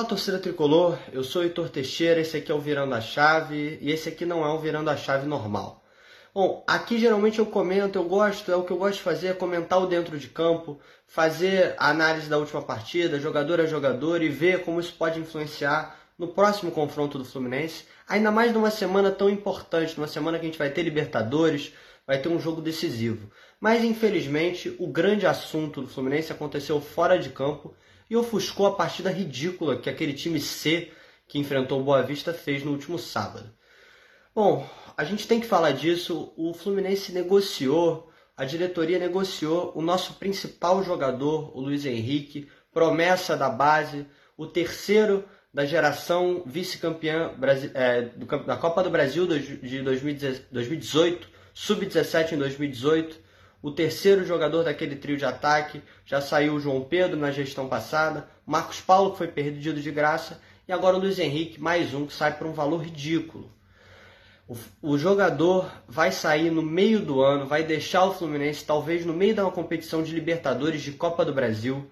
Olá, torcida tricolor, eu sou Heitor Teixeira, esse aqui é o Virando a Chave e esse aqui não é um Virando a Chave normal. Bom, aqui geralmente eu comento, eu gosto, é o que eu gosto de fazer, é comentar o dentro de campo, fazer a análise da última partida, jogador a jogador e ver como isso pode influenciar no próximo confronto do Fluminense, ainda mais numa semana tão importante, numa semana que a gente vai ter Libertadores, vai ter um jogo decisivo. Mas infelizmente o grande assunto do Fluminense aconteceu fora de campo e ofuscou a partida ridícula que aquele time C que enfrentou o Boa Vista fez no último sábado. Bom, a gente tem que falar disso. O Fluminense negociou, a diretoria negociou o nosso principal jogador, o Luiz Henrique, promessa da base, o terceiro da geração vice-campeã é, da Copa do Brasil de 2018, sub-17 em 2018 o terceiro jogador daquele trio de ataque. Já saiu o João Pedro na gestão passada, Marcos Paulo que foi perdido de graça e agora o Luiz Henrique, mais um que sai por um valor ridículo. O, o jogador vai sair no meio do ano, vai deixar o Fluminense talvez no meio de uma competição de Libertadores de Copa do Brasil,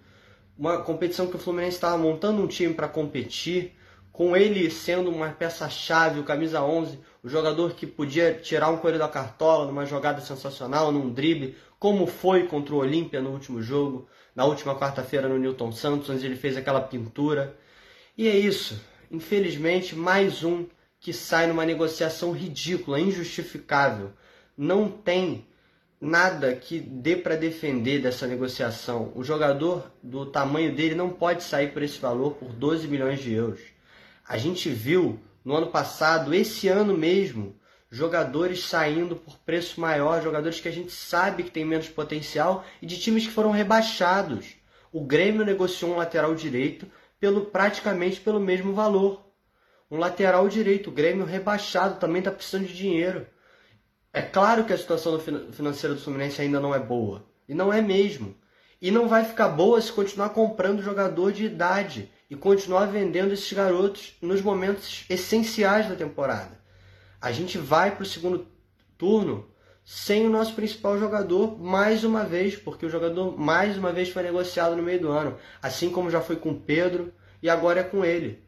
uma competição que o Fluminense estava montando um time para competir com ele sendo uma peça-chave, o camisa 11, o jogador que podia tirar um coelho da cartola numa jogada sensacional, num drible, como foi contra o Olímpia no último jogo, na última quarta-feira no Newton Santos, onde ele fez aquela pintura. E é isso. Infelizmente, mais um que sai numa negociação ridícula, injustificável. Não tem nada que dê para defender dessa negociação. O jogador do tamanho dele não pode sair por esse valor por 12 milhões de euros. A gente viu no ano passado, esse ano mesmo, jogadores saindo por preço maior, jogadores que a gente sabe que tem menos potencial e de times que foram rebaixados. O Grêmio negociou um lateral direito pelo praticamente pelo mesmo valor. Um lateral direito, o Grêmio rebaixado também está precisando de dinheiro. É claro que a situação financeira do Fluminense ainda não é boa. E não é mesmo. E não vai ficar boa se continuar comprando jogador de idade e continuar vendendo esses garotos nos momentos essenciais da temporada. A gente vai para o segundo turno sem o nosso principal jogador mais uma vez, porque o jogador mais uma vez foi negociado no meio do ano, assim como já foi com Pedro e agora é com ele.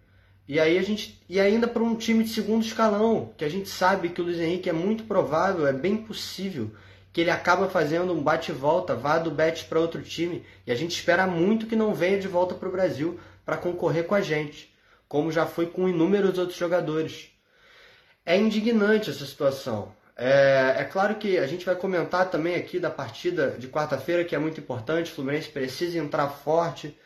E aí a gente e ainda para um time de segundo escalão, que a gente sabe que o Luiz Henrique é muito provável, é bem possível que ele acaba fazendo um bate-volta, vá do Bet para outro time, e a gente espera muito que não venha de volta para o Brasil, para concorrer com a gente, como já foi com inúmeros outros jogadores. É indignante essa situação. É, é, claro que a gente vai comentar também aqui da partida de quarta-feira, que é muito importante. O Fluminense precisa entrar forte.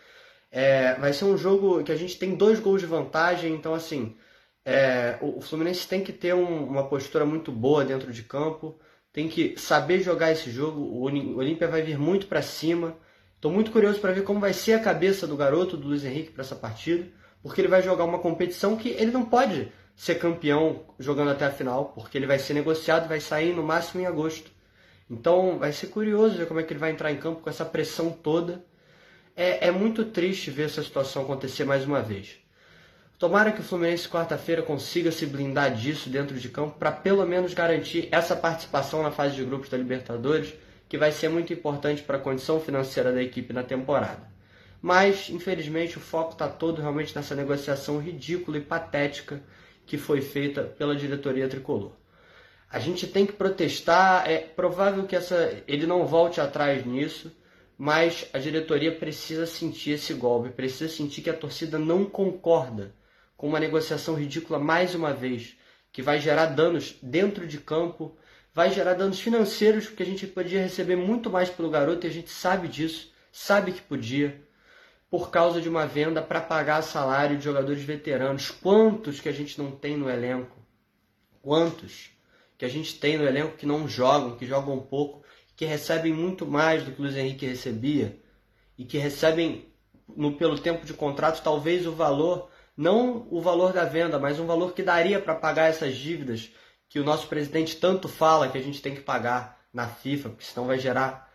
É, vai ser um jogo que a gente tem dois gols de vantagem, então, assim, é, o, Fluminense tem que ter um, uma postura muito boa dentro de campo, tem que saber jogar esse jogo. O Olímpia vai vir muito para cima. Estou muito curioso para ver como vai ser a cabeça do garoto, do Luiz Henrique, para essa partida, porque ele vai jogar uma competição que ele não pode ser campeão jogando até a final, porque ele vai ser negociado, vai sair no máximo em agosto. Então vai ser curioso ver como é que ele vai entrar em campo com essa pressão toda. É, é muito triste ver essa situação acontecer mais uma vez. Tomara que o Fluminense quarta-feira consiga se blindar disso dentro de campo para pelo menos garantir essa participação na fase de grupos da Libertadores que vai ser muito importante para a condição financeira da equipe na temporada. Mas, infelizmente, o foco está todo realmente nessa negociação ridícula e patética que foi feita pela diretoria tricolor. A gente tem que protestar, é provável que essa, ele não volte atrás nisso, mas a diretoria precisa sentir esse golpe, precisa sentir que a torcida não concorda com uma negociação ridícula mais uma vez, que vai gerar danos dentro de campo vai gerar danos financeiros, porque a gente podia receber muito mais pelo garoto e a gente sabe disso, sabe que podia, por causa de uma venda para pagar salário de jogadores veteranos. Quantos que a gente não tem no elenco? Quantos que a gente tem no elenco que não jogam, que jogam pouco, que recebem muito mais do que o Luiz Henrique recebia e que recebem no, pelo tempo de contrato talvez o valor, não o valor da venda, mas um valor que daria para pagar essas dívidas que o nosso presidente tanto fala que a gente tem que pagar na FIFA, porque senão vai gerar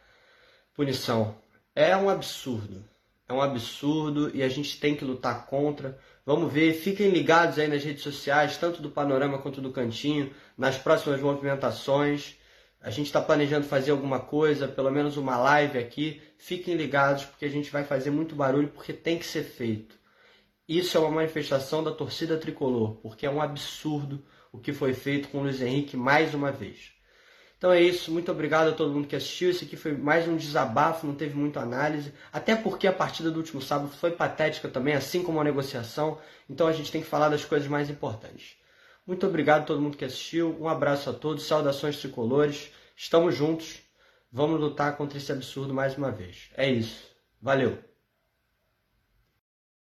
punição. É um absurdo. É um absurdo e a gente tem que lutar contra. Vamos ver, fiquem ligados aí nas redes sociais, tanto do Panorama quanto do Cantinho, nas próximas movimentações. A gente está planejando fazer alguma coisa, pelo menos uma live aqui. Fiquem ligados, porque a gente vai fazer muito barulho, porque tem que ser feito. Isso é uma manifestação da torcida tricolor, porque é um absurdo o que foi feito com o Luiz Henrique mais uma vez. Então é isso, muito obrigado a todo mundo que assistiu. Esse aqui foi mais um desabafo, não teve muita análise, até porque a partida do último sábado foi patética também, assim como a negociação. Então a gente tem que falar das coisas mais importantes. Muito obrigado a todo mundo que assistiu, um abraço a todos, saudações tricolores, estamos juntos, vamos lutar contra esse absurdo mais uma vez. É isso, valeu!